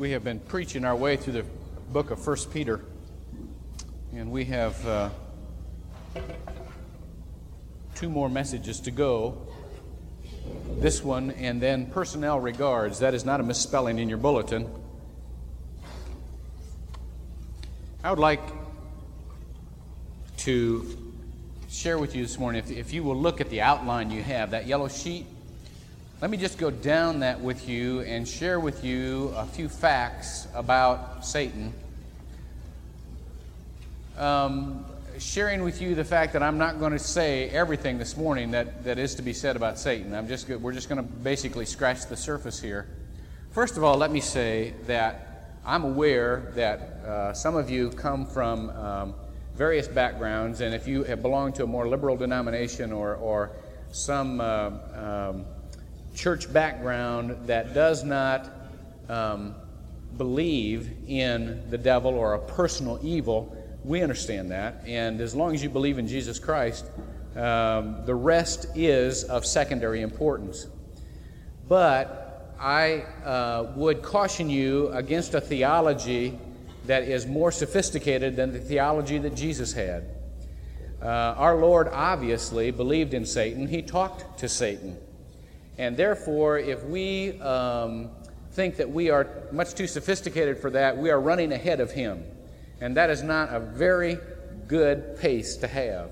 We have been preaching our way through the book of 1 Peter, and we have uh, two more messages to go. This one, and then personnel regards. That is not a misspelling in your bulletin. I would like to share with you this morning, if, if you will look at the outline you have, that yellow sheet. Let me just go down that with you and share with you a few facts about Satan. Um, sharing with you the fact that I'm not going to say everything this morning that, that is to be said about Satan. I'm just, we're just going to basically scratch the surface here. First of all, let me say that I'm aware that uh, some of you come from um, various backgrounds, and if you have belonged to a more liberal denomination or, or some uh, um, church background that does not um, believe in the devil or a personal evil, we understand that. And as long as you believe in Jesus Christ, um, the rest is of secondary importance. But I uh, would caution you against a theology that is more sophisticated than the theology that Jesus had. Uh, our Lord obviously believed in Satan, He talked to Satan. And therefore, if we um, think that we are much too sophisticated for that, we are running ahead of him. And that is not a very good pace to have.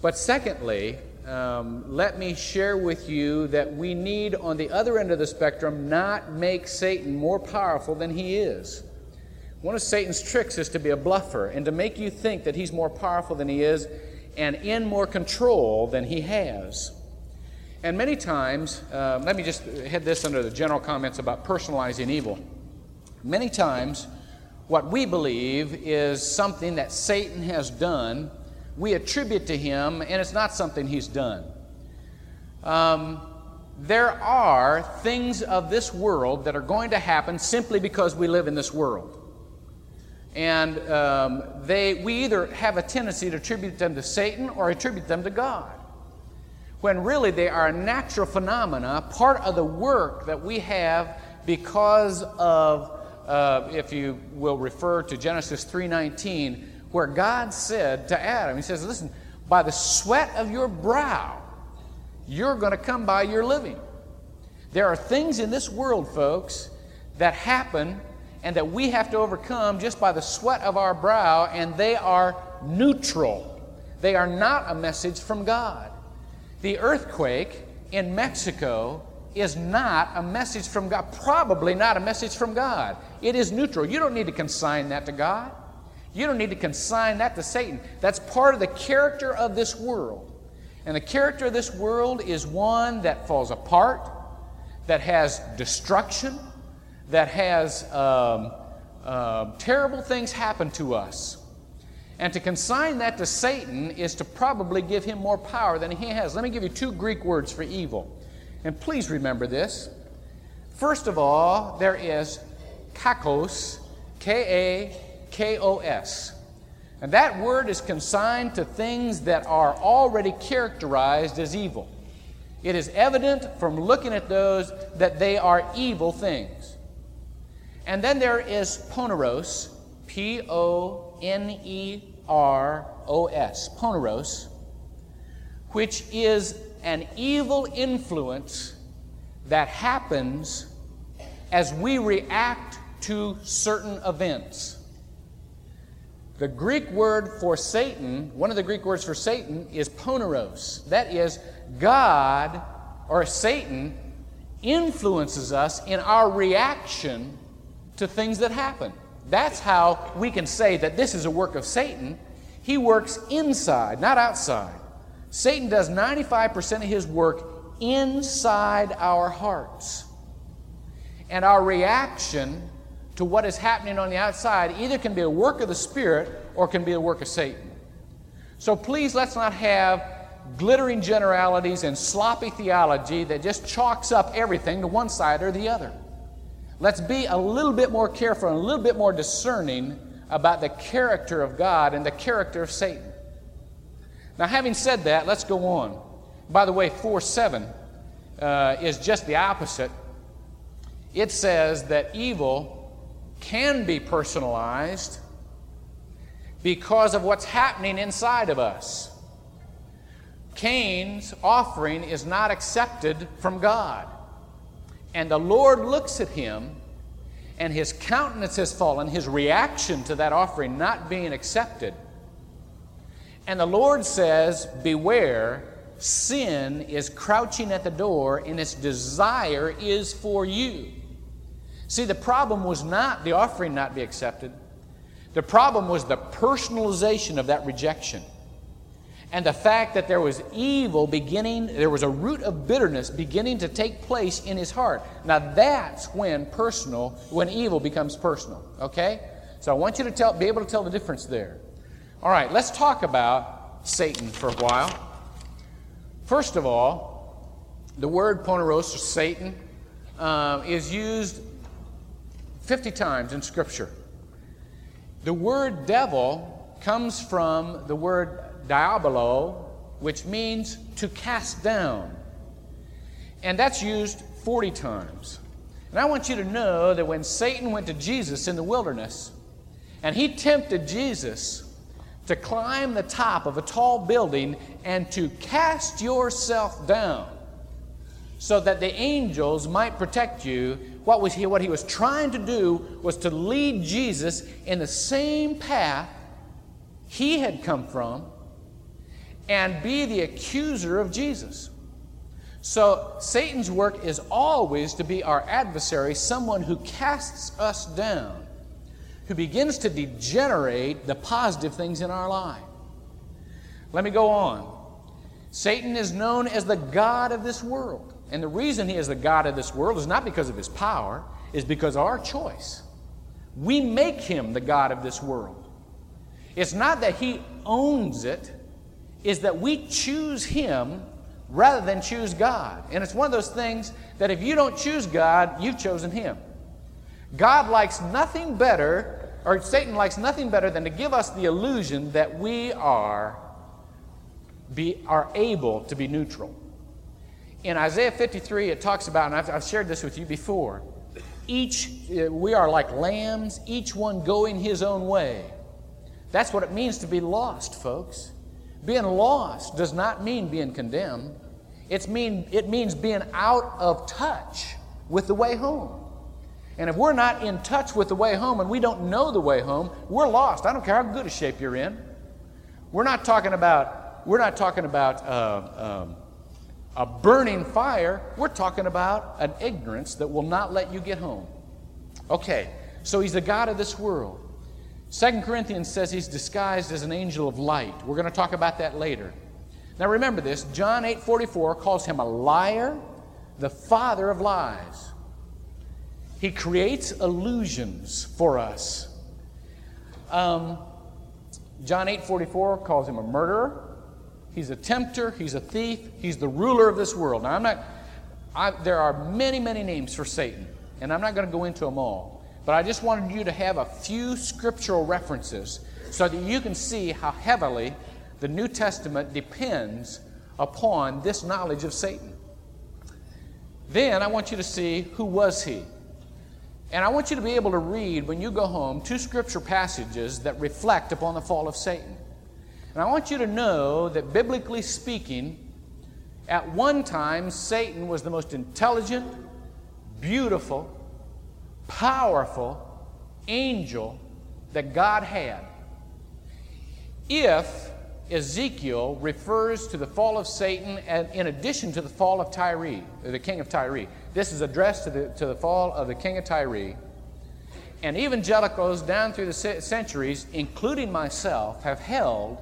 But secondly, um, let me share with you that we need, on the other end of the spectrum, not make Satan more powerful than he is. One of Satan's tricks is to be a bluffer and to make you think that he's more powerful than he is and in more control than he has. And many times, uh, let me just head this under the general comments about personalizing evil. Many times, what we believe is something that Satan has done, we attribute to him, and it's not something he's done. Um, there are things of this world that are going to happen simply because we live in this world. And um, they, we either have a tendency to attribute them to Satan or attribute them to God when really they are a natural phenomena, part of the work that we have because of, uh, if you will refer to Genesis 3.19, where God said to Adam, He says, listen, by the sweat of your brow, you're going to come by your living. There are things in this world, folks, that happen and that we have to overcome just by the sweat of our brow, and they are neutral. They are not a message from God. The earthquake in Mexico is not a message from God, probably not a message from God. It is neutral. You don't need to consign that to God. You don't need to consign that to Satan. That's part of the character of this world. And the character of this world is one that falls apart, that has destruction, that has um, uh, terrible things happen to us. And to consign that to Satan is to probably give him more power than he has. Let me give you two Greek words for evil. And please remember this. First of all, there is kakos, K A K O S. And that word is consigned to things that are already characterized as evil. It is evident from looking at those that they are evil things. And then there is poneros, P O N E R O S, poneros, which is an evil influence that happens as we react to certain events. The Greek word for Satan, one of the Greek words for Satan is poneros. That is, God or Satan influences us in our reaction to things that happen. That's how we can say that this is a work of Satan. He works inside, not outside. Satan does 95% of his work inside our hearts. And our reaction to what is happening on the outside either can be a work of the Spirit or can be a work of Satan. So please let's not have glittering generalities and sloppy theology that just chalks up everything to one side or the other. Let's be a little bit more careful and a little bit more discerning about the character of God and the character of Satan. Now, having said that, let's go on. By the way, 4 7 uh, is just the opposite. it says that evil can be personalized because of what's happening inside of us. Cain's offering is not accepted from God. And the Lord looks at him, and his countenance has fallen, his reaction to that offering not being accepted. And the Lord says, Beware, sin is crouching at the door, and its desire is for you. See, the problem was not the offering not be accepted. The problem was the personalization of that rejection. And the fact that there was evil beginning, there was a root of bitterness beginning to take place in his heart. Now that's when personal, when evil becomes personal. Okay? So I want you to tell, be able to tell the difference there. All right, let's talk about Satan for a while. First of all, the word poneros, or Satan, uh, is used 50 times in Scripture. The word devil comes from the word diabolo, which means to cast down. And that's used 40 times. And I want you to know that when Satan went to Jesus in the wilderness and he tempted Jesus to climb the top of a tall building and to cast yourself down so that the angels might protect you, what, was he, what he was trying to do was to lead Jesus in the same path he had come from and be the accuser of Jesus. So Satan's work is always to be our adversary, someone who casts us down, who begins to degenerate the positive things in our life. Let me go on. Satan is known as the God of this world. And the reason he is the God of this world is not because of his power, is because of our choice. We make him the God of this world. It's not that he owns it, is that we choose him rather than choose God. And it's one of those things that if you don't choose God, you've chosen him. God likes nothing better, or Satan likes nothing better than to give us the illusion that we are, be, are able to be neutral. In Isaiah 53, it talks about, and I've, I've shared this with you before, each, uh, we are like lambs, each one going his own way. That's what it means to be lost, folks. Being lost does not mean being condemned. It's mean, it means being out of touch with the way home. And if we're not in touch with the way home and we don't know the way home, we're lost. I don't care how good a shape you're in. We're not talking about, we're not talking about uh, um, a burning fire. We're talking about an ignorance that will not let you get home. Okay, so he's the God of this world. Second Corinthians says he's disguised as an angel of light. We're going to talk about that later. Now remember this, John 8:44 calls him a liar, the father of lies. He creates illusions for us. Um, John 8:44 calls him a murderer. He's a tempter. He's a thief. He's the ruler of this world. Now I'm not. I, there are many, many names for Satan, and I'm not going to go into them all. But I just wanted you to have a few scriptural references so that you can see how heavily the New Testament depends upon this knowledge of Satan. Then I want you to see who was he. And I want you to be able to read when you go home two scripture passages that reflect upon the fall of Satan. And I want you to know that biblically speaking, at one time Satan was the most intelligent, beautiful, powerful angel that God had. If Ezekiel refers to the fall of Satan and in addition to the fall of Tyre, the king of Tyre. This is addressed to the, to the fall of the king of Tyre. And evangelicals down through the centuries, including myself, have held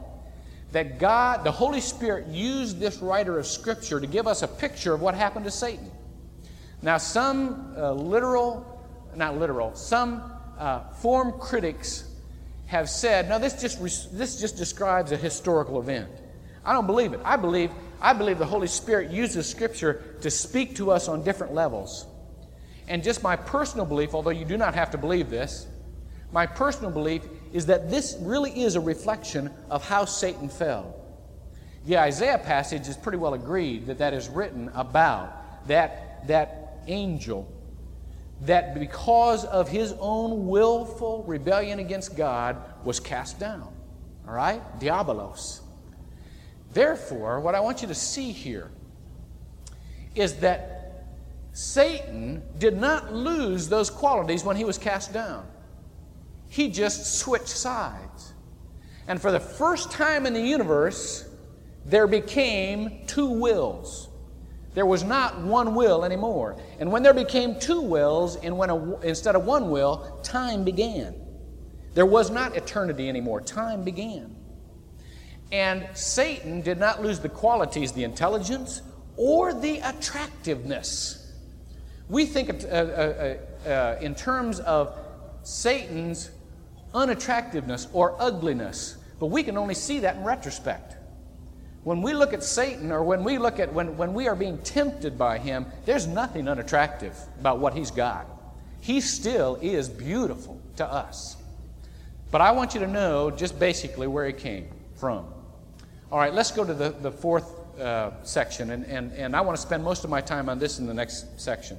that God, the Holy Spirit, used this writer of Scripture to give us a picture of what happened to Satan. Now, some uh, literal not literal, some uh, form critics have said, no, this just, this just describes a historical event. I don't believe it. I believe, I believe the Holy Spirit uses Scripture to speak to us on different levels. And just my personal belief, although you do not have to believe this, my personal belief is that this really is a reflection of how Satan fell. The Isaiah passage is pretty well agreed that that is written about that, that angel that because of his own willful rebellion against God was cast down. All right? Diabolos. Therefore, what I want you to see here is that Satan did not lose those qualities when he was cast down. He just switched sides. And for the first time in the universe, there became two wills. There was not one will anymore. And when there became two wills, and when a, instead of one will, time began. There was not eternity anymore. Time began. And Satan did not lose the qualities, the intelligence, or the attractiveness. We think uh, uh, uh, uh, in terms of Satan's unattractiveness or ugliness, but we can only see that in retrospect. When we look at Satan or when we look at when, when we are being tempted by him, there's nothing unattractive about what he's got. He still is beautiful to us. But I want you to know just basically where he came from. All right, let's go to the, the fourth uh, section, and, and, and I want to spend most of my time on this in the next section.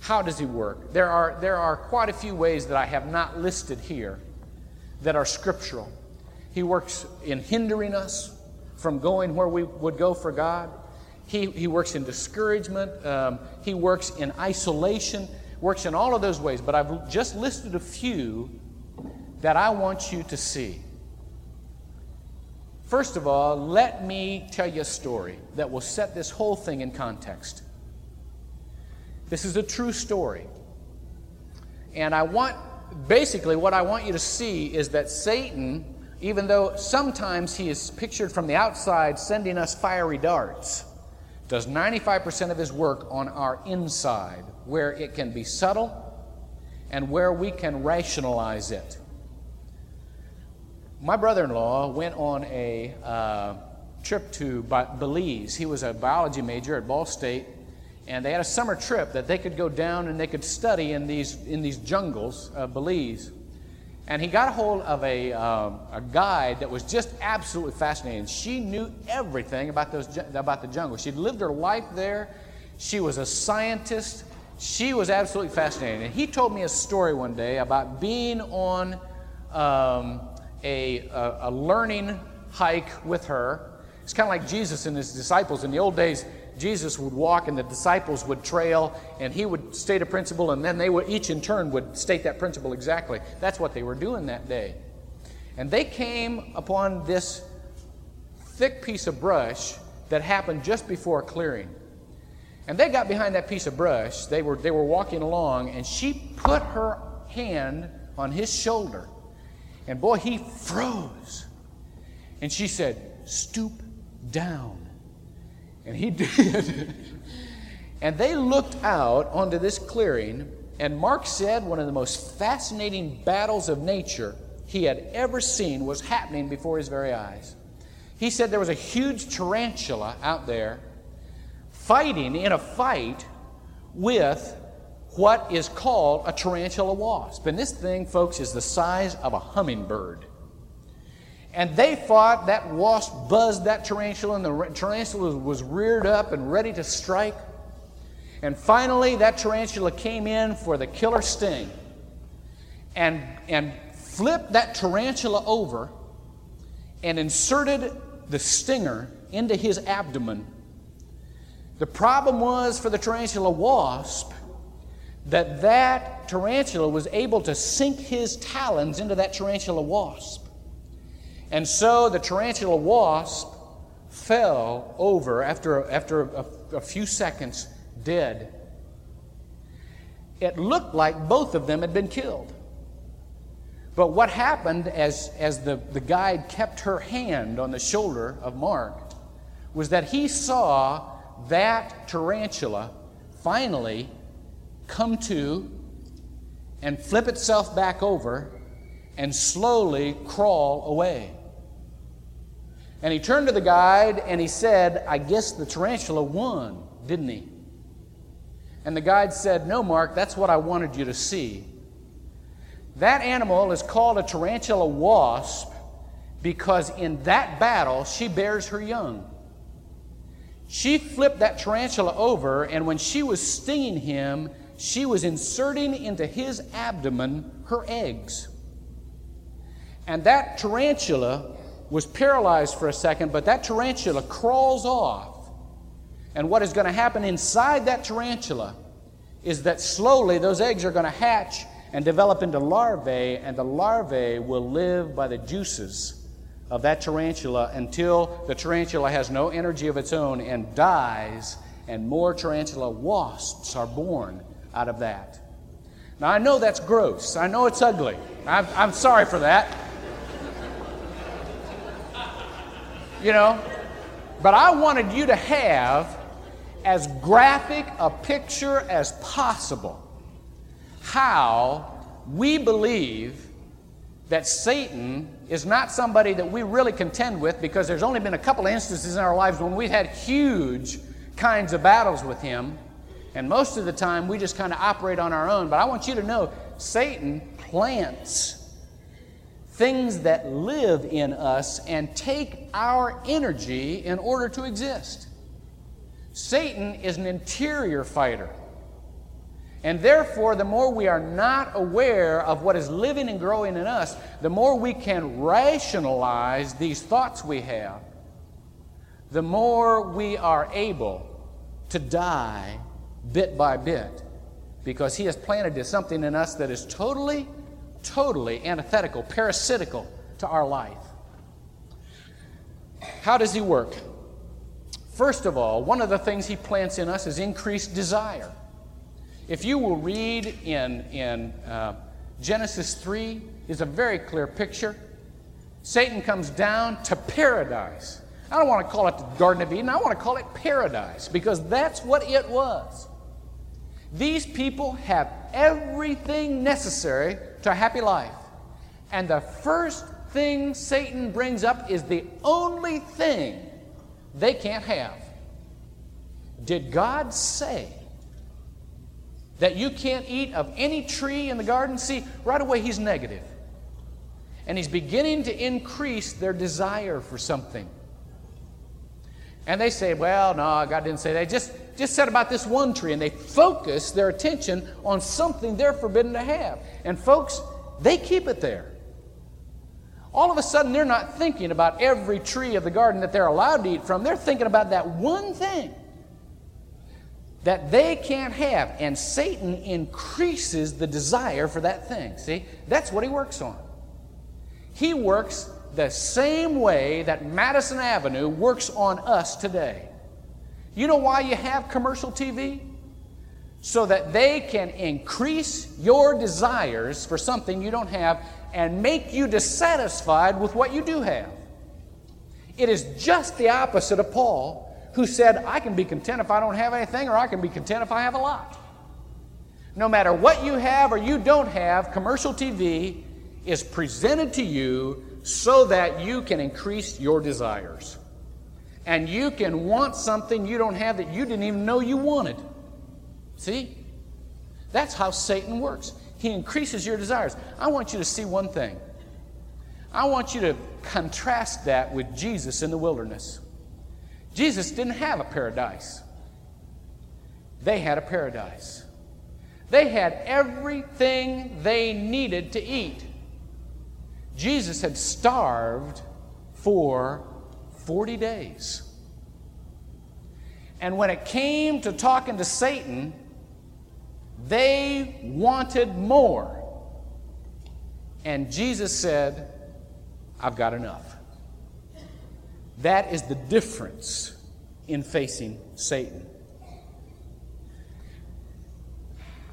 How does he work? There are, there are quite a few ways that I have not listed here that are scriptural. He works in hindering us, from going where we would go for God. He, he works in discouragement. Um, he works in isolation, works in all of those ways. But I've just listed a few that I want you to see. First of all, let me tell you a story that will set this whole thing in context. This is a true story. And I want, basically, what I want you to see is that Satan even though sometimes he is pictured from the outside sending us fiery darts, does 95% of his work on our inside, where it can be subtle and where we can rationalize it. My brother in law went on a uh, trip to Belize. He was a biology major at Ball State, and they had a summer trip that they could go down and they could study in these, in these jungles of Belize. And he got a hold of a, um, a guide that was just absolutely fascinating. She knew everything about, those, about the jungle. She'd lived her life there. She was a scientist. She was absolutely fascinating. And he told me a story one day about being on um, a, a, a learning hike with her. It's kind of like Jesus and his disciples. In the old days, Jesus would walk and the disciples would trail, and he would state a principle, and then they would each in turn would state that principle exactly. That's what they were doing that day. And they came upon this thick piece of brush that happened just before clearing. And they got behind that piece of brush. They were, they were walking along, and she put her hand on his shoulder. And boy, he froze. And she said, Stoop down. And he did. and they looked out onto this clearing, and Mark said one of the most fascinating battles of nature he had ever seen was happening before his very eyes. He said there was a huge tarantula out there fighting in a fight with what is called a tarantula wasp. And this thing, folks, is the size of a hummingbird. And they fought. That wasp buzzed that tarantula, and the tarantula was reared up and ready to strike. And finally, that tarantula came in for the killer sting and, and flipped that tarantula over and inserted the stinger into his abdomen. The problem was for the tarantula wasp that that tarantula was able to sink his talons into that tarantula wasp. And so the tarantula wasp fell over after, after a, a few seconds, dead. It looked like both of them had been killed. But what happened as, as the, the guide kept her hand on the shoulder of Mark was that he saw that tarantula finally come to and flip itself back over and slowly crawl away. And he turned to the guide and he said, I guess the tarantula won, didn't he? And the guide said, No, Mark, that's what I wanted you to see. That animal is called a tarantula wasp because in that battle she bears her young. She flipped that tarantula over, and when she was stinging him, she was inserting into his abdomen her eggs. And that tarantula was paralyzed for a second, but that tarantula crawls off. And what is going to happen inside that tarantula is that slowly those eggs are going to hatch and develop into larvae, and the larvae will live by the juices of that tarantula until the tarantula has no energy of its own and dies, and more tarantula wasps are born out of that. Now, I know that's gross. I know it's ugly. I'm, I'm sorry for that. You know? But I wanted you to have as graphic a picture as possible how we believe that Satan is not somebody that we really contend with because there's only been a couple of instances in our lives when we've had huge kinds of battles with him. And most of the time we just kind of operate on our own. But I want you to know Satan plants things that live in us and take our energy in order to exist. Satan is an interior fighter. And therefore, the more we are not aware of what is living and growing in us, the more we can rationalize these thoughts we have, the more we are able to die bit by bit because he has planted something in us that is totally, totally antithetical, parasitical to our life. How does he work? First of all, one of the things he plants in us is increased desire. If you will read in, in uh, Genesis 3, is a very clear picture. Satan comes down to paradise. I don't want to call it the Garden of Eden, I want to call it paradise because that's what it was. These people have everything necessary to a happy life. And the first thing Satan brings up is the only thing they can't have. Did God say that you can't eat of any tree in the garden? See, right away he's negative. And he's beginning to increase their desire for something. And they say, well, no, God didn't say that. Just, just said about this one tree. And they focus their attention on something they're forbidden to have. And folks, they keep it there. All of a sudden, they're not thinking about every tree of the garden that they're allowed to eat from. They're thinking about that one thing that they can't have. And Satan increases the desire for that thing. See, that's what he works on. He works the same way that Madison Avenue works on us today. You know why you have commercial TV? So that they can increase your desires for something you don't have and make you dissatisfied with what you do have. It is just the opposite of Paul who said, I can be content if I don't have anything, or I can be content if I have a lot. No matter what you have or you don't have, commercial TV is presented to you so that you can increase your desires. And you can want something you don't have that you didn't even know you wanted. See? That's how Satan works. He increases your desires. I want you to see one thing. I want you to contrast that with Jesus in the wilderness. Jesus didn't have a paradise, they had a paradise. They had everything they needed to eat. Jesus had starved for 40 days. And when it came to talking to Satan, they wanted more. And Jesus said, I've got enough. That is the difference in facing Satan.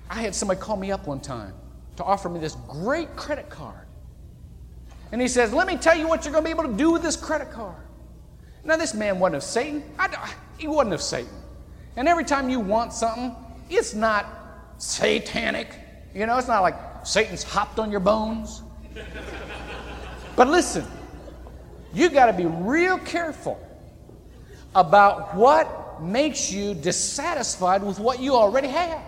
I had somebody call me up one time to offer me this great credit card. And he says, Let me tell you what you're going to be able to do with this credit card. Now, this man wasn't of Satan. He wasn't of Satan. And every time you want something, it's not satanic. You know, it's not like Satan's hopped on your bones. but listen, you got to be real careful about what makes you dissatisfied with what you already have.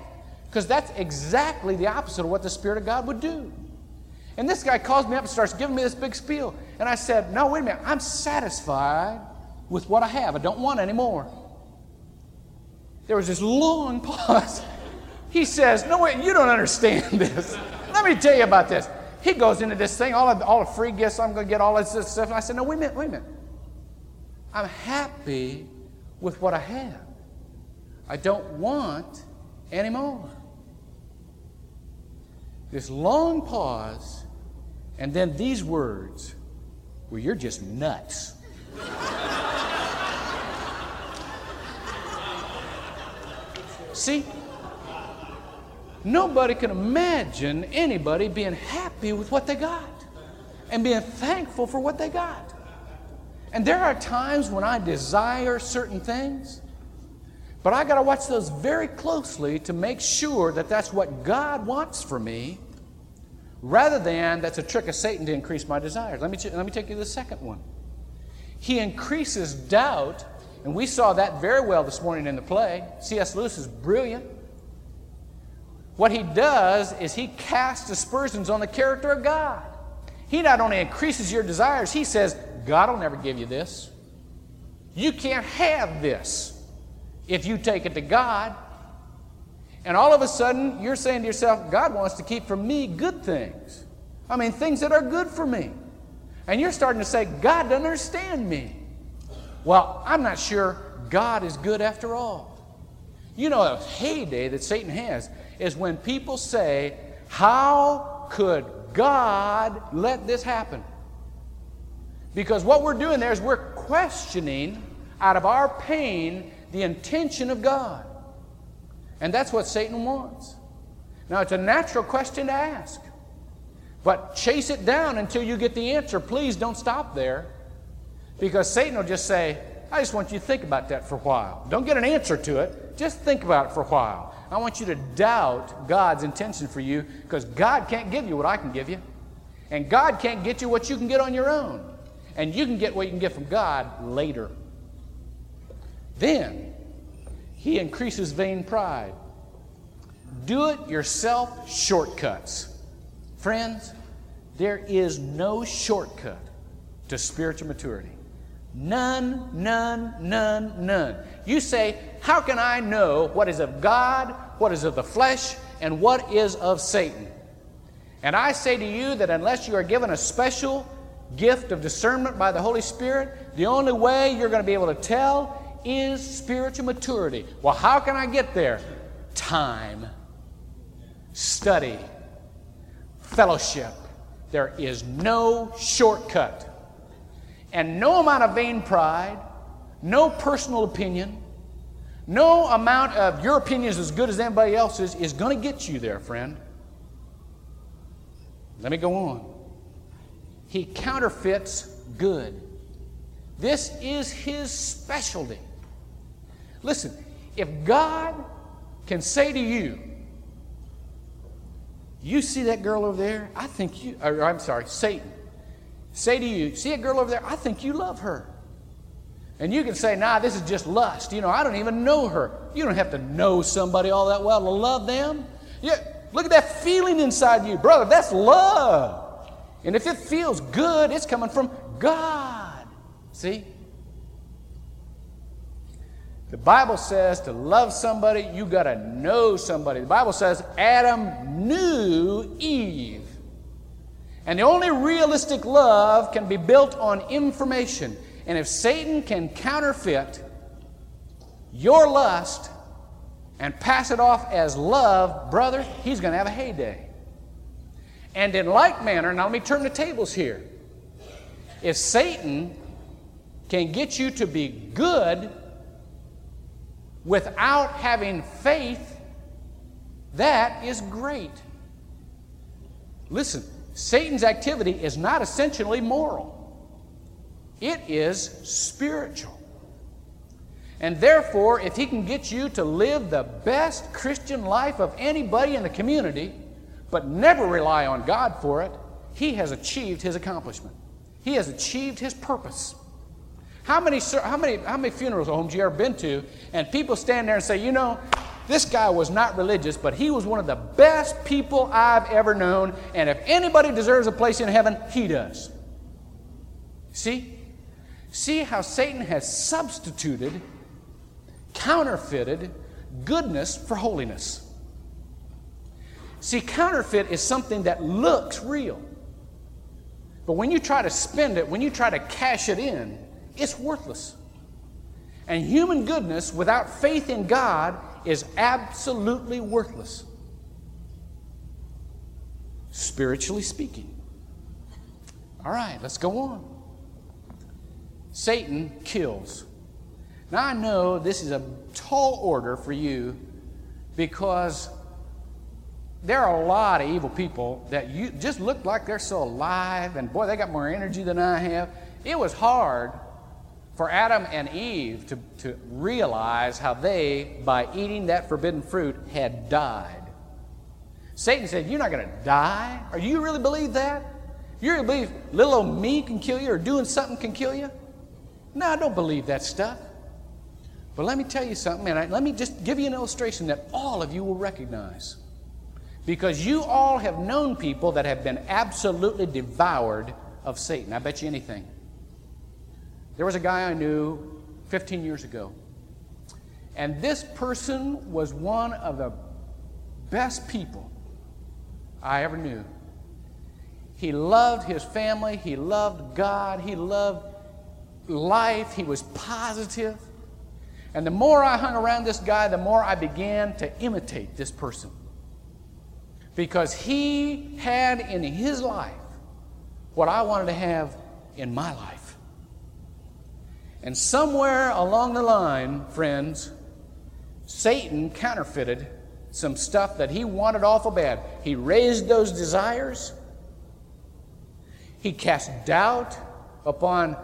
Because that's exactly the opposite of what the Spirit of God would do. And this guy calls me up and starts giving me this big spiel. And I said, No, wait a minute. I'm satisfied with what I have. I don't want any more. There was this long pause. He says, No, wait, you don't understand this. Let me tell you about this. He goes into this thing, all, of, all the free gifts, I'm going to get all this stuff. And I said, No, wait a minute, wait a minute. I'm happy with what I have. I don't want any more. This long pause, and then these words Well, you're just nuts. See? Nobody can imagine anybody being happy with what they got and being thankful for what they got. And there are times when I desire certain things, but I got to watch those very closely to make sure that that's what God wants for me rather than that's a trick of Satan to increase my desires. Let me, let me take you to the second one. He increases doubt, and we saw that very well this morning in the play. C.S. Lewis is brilliant. What he does is he casts aspersions on the character of God. He not only increases your desires, he says, God will never give you this. You can't have this if you take it to God. And all of a sudden, you're saying to yourself, God wants to keep from me good things. I mean, things that are good for me. And you're starting to say, God doesn't understand me. Well, I'm not sure God is good after all. You know, a heyday that Satan has is when people say, How could God let this happen? Because what we're doing there is we're questioning out of our pain the intention of God. And that's what Satan wants. Now, it's a natural question to ask. But chase it down until you get the answer. Please don't stop there. Because Satan will just say, I just want you to think about that for a while. Don't get an answer to it, just think about it for a while. I want you to doubt God's intention for you because God can't give you what I can give you. And God can't get you what you can get on your own. And you can get what you can get from God later. Then, he increases vain pride. Do it yourself shortcuts. Friends, there is no shortcut to spiritual maturity. None, none, none, none. You say, How can I know what is of God, what is of the flesh, and what is of Satan? And I say to you that unless you are given a special gift of discernment by the Holy Spirit, the only way you're going to be able to tell is spiritual maturity. Well, how can I get there? Time, study, fellowship. There is no shortcut. And no amount of vain pride, no personal opinion, no amount of your opinion is as good as anybody else's is going to get you there, friend. Let me go on. He counterfeits good. This is his specialty. Listen, if God can say to you, you see that girl over there? I think you, or I'm sorry, Satan say to you, See a girl over there? I think you love her. And you can say, Nah, this is just lust. You know, I don't even know her. You don't have to know somebody all that well to love them. Yeah, look at that feeling inside you, brother. That's love. And if it feels good, it's coming from God. See? The Bible says to love somebody, you got to know somebody. The Bible says Adam knew Eve. And the only realistic love can be built on information. And if Satan can counterfeit your lust and pass it off as love, brother, he's going to have a heyday. And in like manner, now let me turn the tables here. If Satan can get you to be good without having faith, that is great. Listen, Satan's activity is not essentially moral, it is spiritual. And therefore, if he can get you to live the best Christian life of anybody in the community, but never rely on God for it, he has achieved his accomplishment. He has achieved his purpose. How many, how many, how many funeral homes you ever been to, and people stand there and say, you know, this guy was not religious, but he was one of the best people I've ever known, and if anybody deserves a place in heaven, he does. See? See how Satan has substituted, counterfeited goodness for holiness. See, counterfeit is something that looks real. But when you try to spend it, when you try to cash it in, it's worthless. And human goodness without faith in God is absolutely worthless, spiritually speaking. All right, let's go on. Satan kills. Now, I know this is a tall order for you because there are a lot of evil people that you just look like they're so alive, and boy, they got more energy than I have. It was hard for Adam and Eve to, to realize how they, by eating that forbidden fruit, had died. Satan said, You're not going to die. Or you really believe that? You really believe little old me can kill you or doing something can kill you? No, I don't believe that stuff. But let me tell you something, and let me just give you an illustration that all of you will recognize. Because you all have known people that have been absolutely devoured of Satan. I bet you anything. There was a guy I knew 15 years ago, and this person was one of the best people I ever knew. He loved his family, he loved God, he loved life, he was positive. And the more I hung around this guy, the more I began to imitate this person. Because he had in his life what I wanted to have in my life. And somewhere along the line, friends, Satan counterfeited some stuff that he wanted awful bad. He raised those desires. He cast doubt upon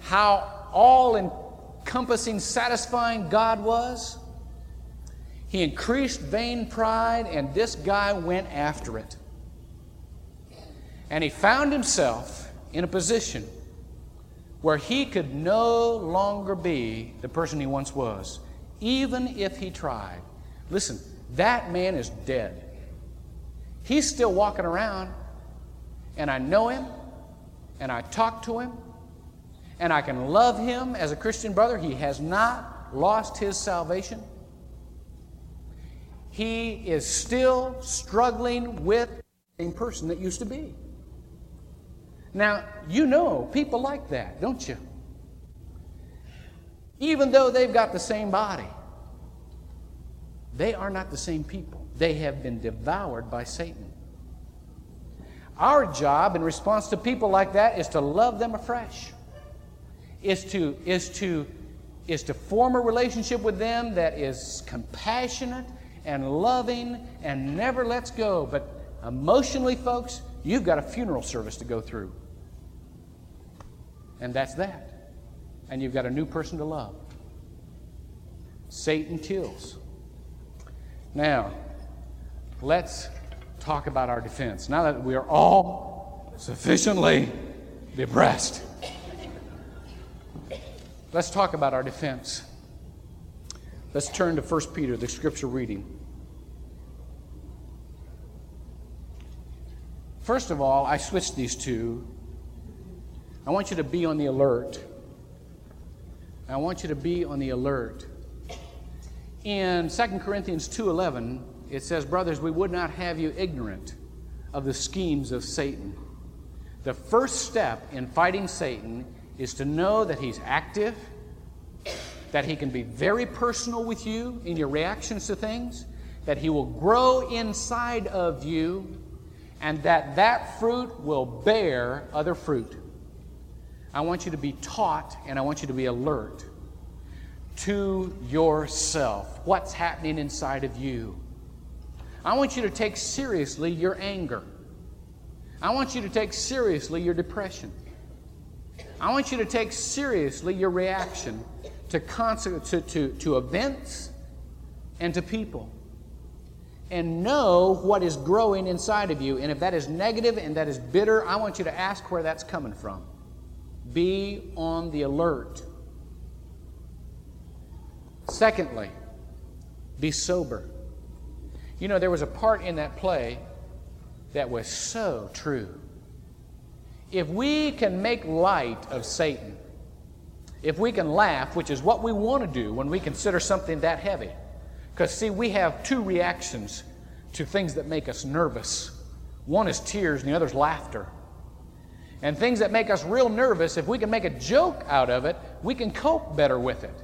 how all encompassing, satisfying God was. He increased vain pride, and this guy went after it. And he found himself in a position where he could no longer be the person he once was, even if he tried. Listen, that man is dead. He's still walking around, and I know him, and I talk to him, and I can love him as a Christian brother. He has not lost his salvation he is still struggling with the same person that used to be. Now, you know people like that, don't you? Even though they've got the same body, they are not the same people. They have been devoured by Satan. Our job in response to people like that is to love them afresh, is to, is to, is to form a relationship with them that is compassionate and loving and never lets go. But emotionally, folks, you've got a funeral service to go through. And that's that. And you've got a new person to love. Satan kills. Now, let's talk about our defense. Now that we are all sufficiently depressed, let's talk about our defense. Let's turn to 1 Peter, the scripture reading. First of all, I switched these two. I want you to be on the alert. I want you to be on the alert. In 2 Corinthians 2:11, it says, "Brothers, we would not have you ignorant of the schemes of Satan." The first step in fighting Satan is to know that he's active, that He can be very personal with you in your reactions to things, that He will grow inside of you, and that that fruit will bear other fruit. I want you to be taught and I want you to be alert to yourself. What's happening inside of you? I want you to take seriously your anger. I want you to take seriously your depression. I want you to take seriously your reaction to, to, to, to events and to people. And know what is growing inside of you. And if that is negative and that is bitter, I want you to ask where that's coming from. Be on the alert. Secondly, be sober. You know, there was a part in that play that was so true. If we can make light of Satan, if we can laugh, which is what we want to do when we consider something that heavy. Because, see, we have two reactions to things that make us nervous. One is tears, and the other is laughter. And things that make us real nervous, if we can make a joke out of it, we can cope better with it.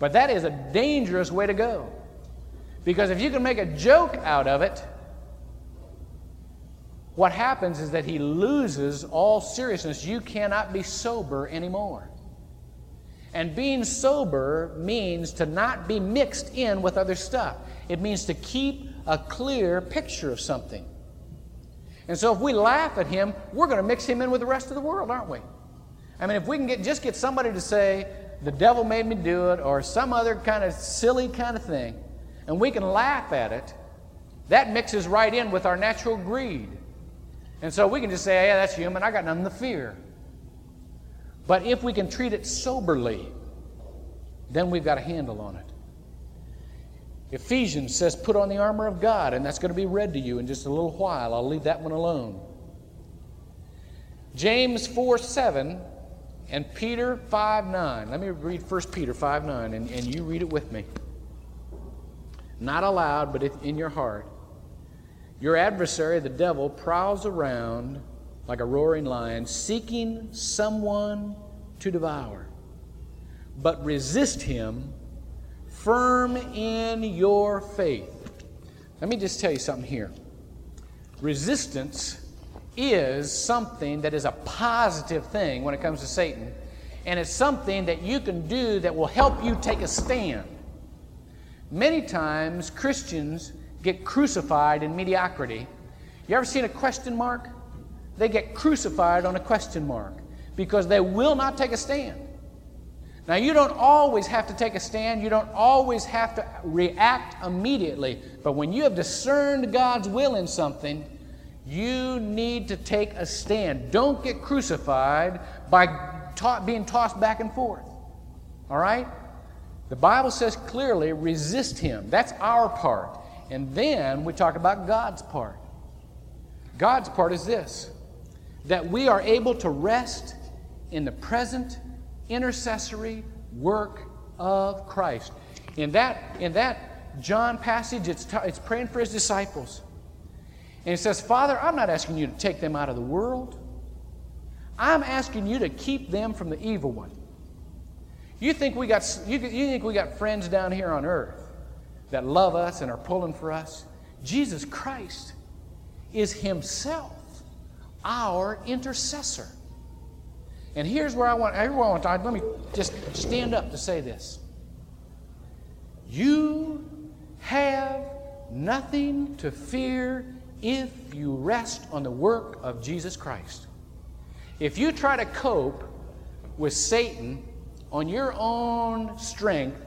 But that is a dangerous way to go. Because if you can make a joke out of it, what happens is that he loses all seriousness. You cannot be sober anymore. And being sober means to not be mixed in with other stuff. It means to keep a clear picture of something. And so if we laugh at him, we're going to mix him in with the rest of the world, aren't we? I mean, if we can get, just get somebody to say, the devil made me do it, or some other kind of silly kind of thing, and we can laugh at it, that mixes right in with our natural greed. And so we can just say, yeah, that's human, I got nothing to fear. But if we can treat it soberly, then we've got a handle on it. Ephesians says, put on the armor of God, and that's going to be read to you in just a little while. I'll leave that one alone. James 4 7 and Peter 5 9. Let me read 1 Peter 5 9, and, and you read it with me. Not aloud, but in your heart. Your adversary, the devil, prowls around like a roaring lion, seeking someone to devour. But resist him firm in your faith. Let me just tell you something here. Resistance is something that is a positive thing when it comes to Satan, and it's something that you can do that will help you take a stand. Many times, Christians get crucified in mediocrity. You ever seen a question mark? They get crucified on a question mark because they will not take a stand. Now, you don't always have to take a stand. You don't always have to react immediately. But when you have discerned God's will in something, you need to take a stand. Don't get crucified by ta- being tossed back and forth. All right? The Bible says clearly resist him. That's our part. And then we talk about God's part. God's part is this that we are able to rest in the present intercessory work of Christ. In that, in that John passage, it's, it's praying for his disciples. And he says, Father, I'm not asking you to take them out of the world. I'm asking you to keep them from the evil one. You think we got, you, you think we got friends down here on earth that love us and are pulling for us? Jesus Christ is Himself our intercessor. And here's where I want, everyone, to let me just stand up to say this. You have nothing to fear if you rest on the work of Jesus Christ. If you try to cope with Satan on your own strength,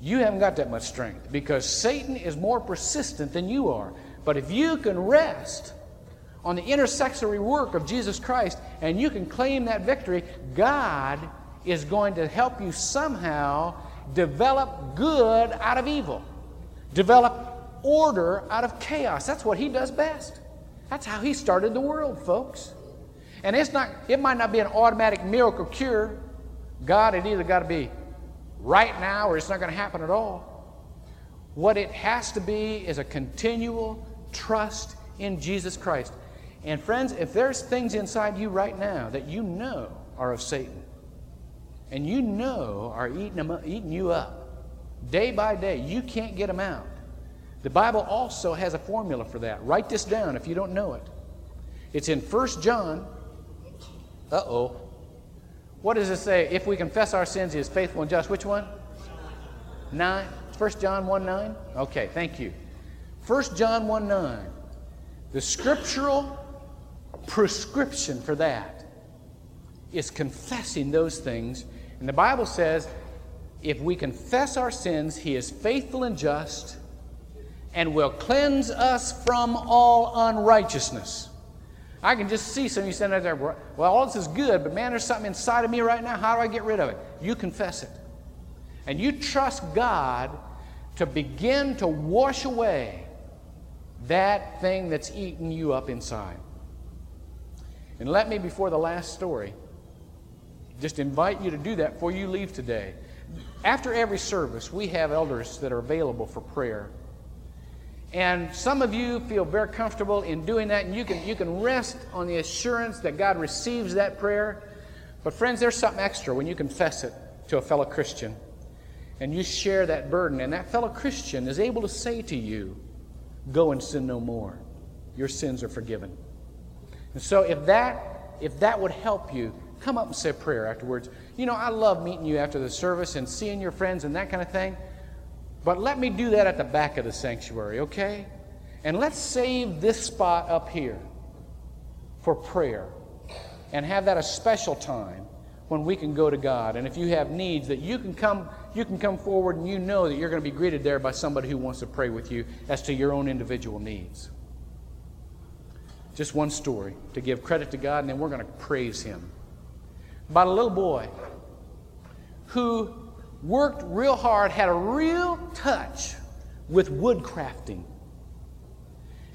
you haven't got that much strength because Satan is more persistent than you are. But if you can rest on the intercessory work of Jesus Christ and you can claim that victory, God is going to help you somehow develop good out of evil, develop order out of chaos. That's what He does best. That's how He started the world, folks. And it's not, it might not be an automatic miracle cure. God, it either got to be right now or it's not going to happen at all. What it has to be is a continual trust in Jesus Christ. And friends, if there's things inside you right now that you know are of Satan, and you know are eating, them eating you up day by day, you can't get them out. The Bible also has a formula for that. Write this down if you don't know it. It's in 1 John. Uh oh. What does it say? If we confess our sins, he is faithful and just. Which one? 9. 1 John 1 9? Okay, thank you. 1 John 1 9. The scriptural prescription for that is confessing those things. And the Bible says if we confess our sins, He is faithful and just and will cleanse us from all unrighteousness. I can just see some of you saying out there, well, all this is good, but man, there's something inside of me right now. How do I get rid of it? You confess it. And you trust God to begin to wash away that thing that's eating you up inside. And let me, before the last story, just invite you to do that before you leave today. After every service, we have elders that are available for prayer. And some of you feel very comfortable in doing that, and you can, you can rest on the assurance that God receives that prayer. But, friends, there's something extra when you confess it to a fellow Christian and you share that burden, and that fellow Christian is able to say to you, Go and sin no more. Your sins are forgiven. And so, if that, if that would help you, come up and say prayer afterwards. You know, I love meeting you after the service and seeing your friends and that kind of thing. But let me do that at the back of the sanctuary, okay? And let's save this spot up here for prayer and have that a special time when we can go to God. And if you have needs that you can come you can come forward and you know that you're going to be greeted there by somebody who wants to pray with you as to your own individual needs. Just one story to give credit to God and then we're going to praise him. About a little boy who worked real hard, had a real touch with wood crafting.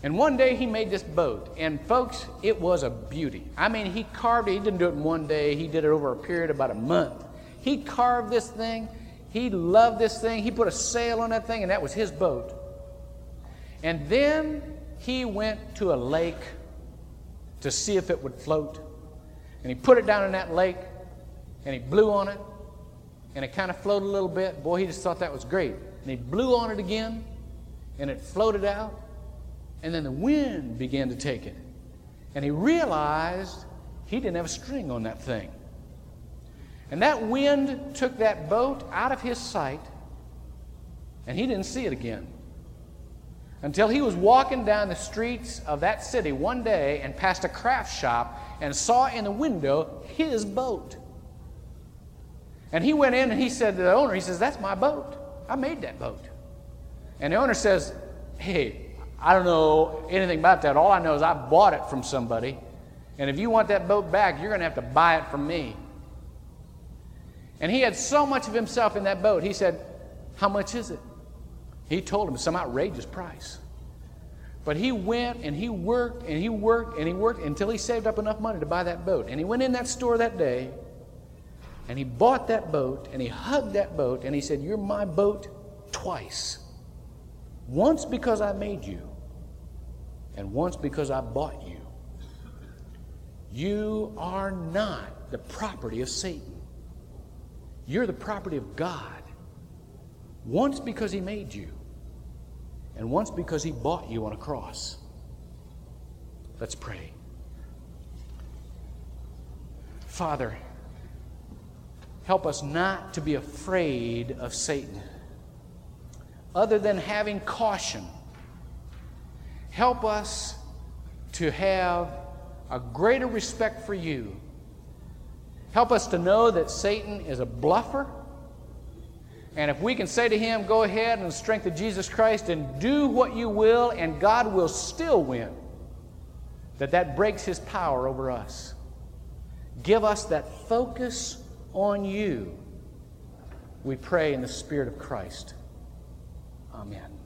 And one day he made this boat, and folks, it was a beauty. I mean, he carved it, he didn't do it in one day, he did it over a period of about a month. He carved this thing, he loved this thing, he put a sail on that thing, and that was his boat. And then he went to a lake to see if it would float. And he put it down in that lake, and he blew on it, and it kind of floated a little bit. Boy, he just thought that was great. And he blew on it again, and it floated out, and then the wind began to take it. And he realized he didn't have a string on that thing. And that wind took that boat out of his sight, and he didn't see it again. Until he was walking down the streets of that city one day and passed a craft shop and saw in the window his boat. And he went in and he said to the owner, he says, That's my boat. I made that boat. And the owner says, Hey, I don't know anything about that. All I know is I bought it from somebody. And if you want that boat back, you're going to have to buy it from me. And he had so much of himself in that boat. He said, How much is it? He told him some outrageous price. But he went and he worked and he worked and he worked until he saved up enough money to buy that boat. And he went in that store that day and he bought that boat and he hugged that boat and he said, You're my boat twice. Once because I made you, and once because I bought you. You are not the property of Satan. You're the property of God. Once because he made you, and once because he bought you on a cross. Let's pray. Father, help us not to be afraid of Satan, other than having caution. Help us to have a greater respect for you Help us to know that Satan is a bluffer. And if we can say to him, Go ahead in the strength of Jesus Christ and do what you will, and God will still win, that that breaks his power over us. Give us that focus on you. We pray in the Spirit of Christ. Amen.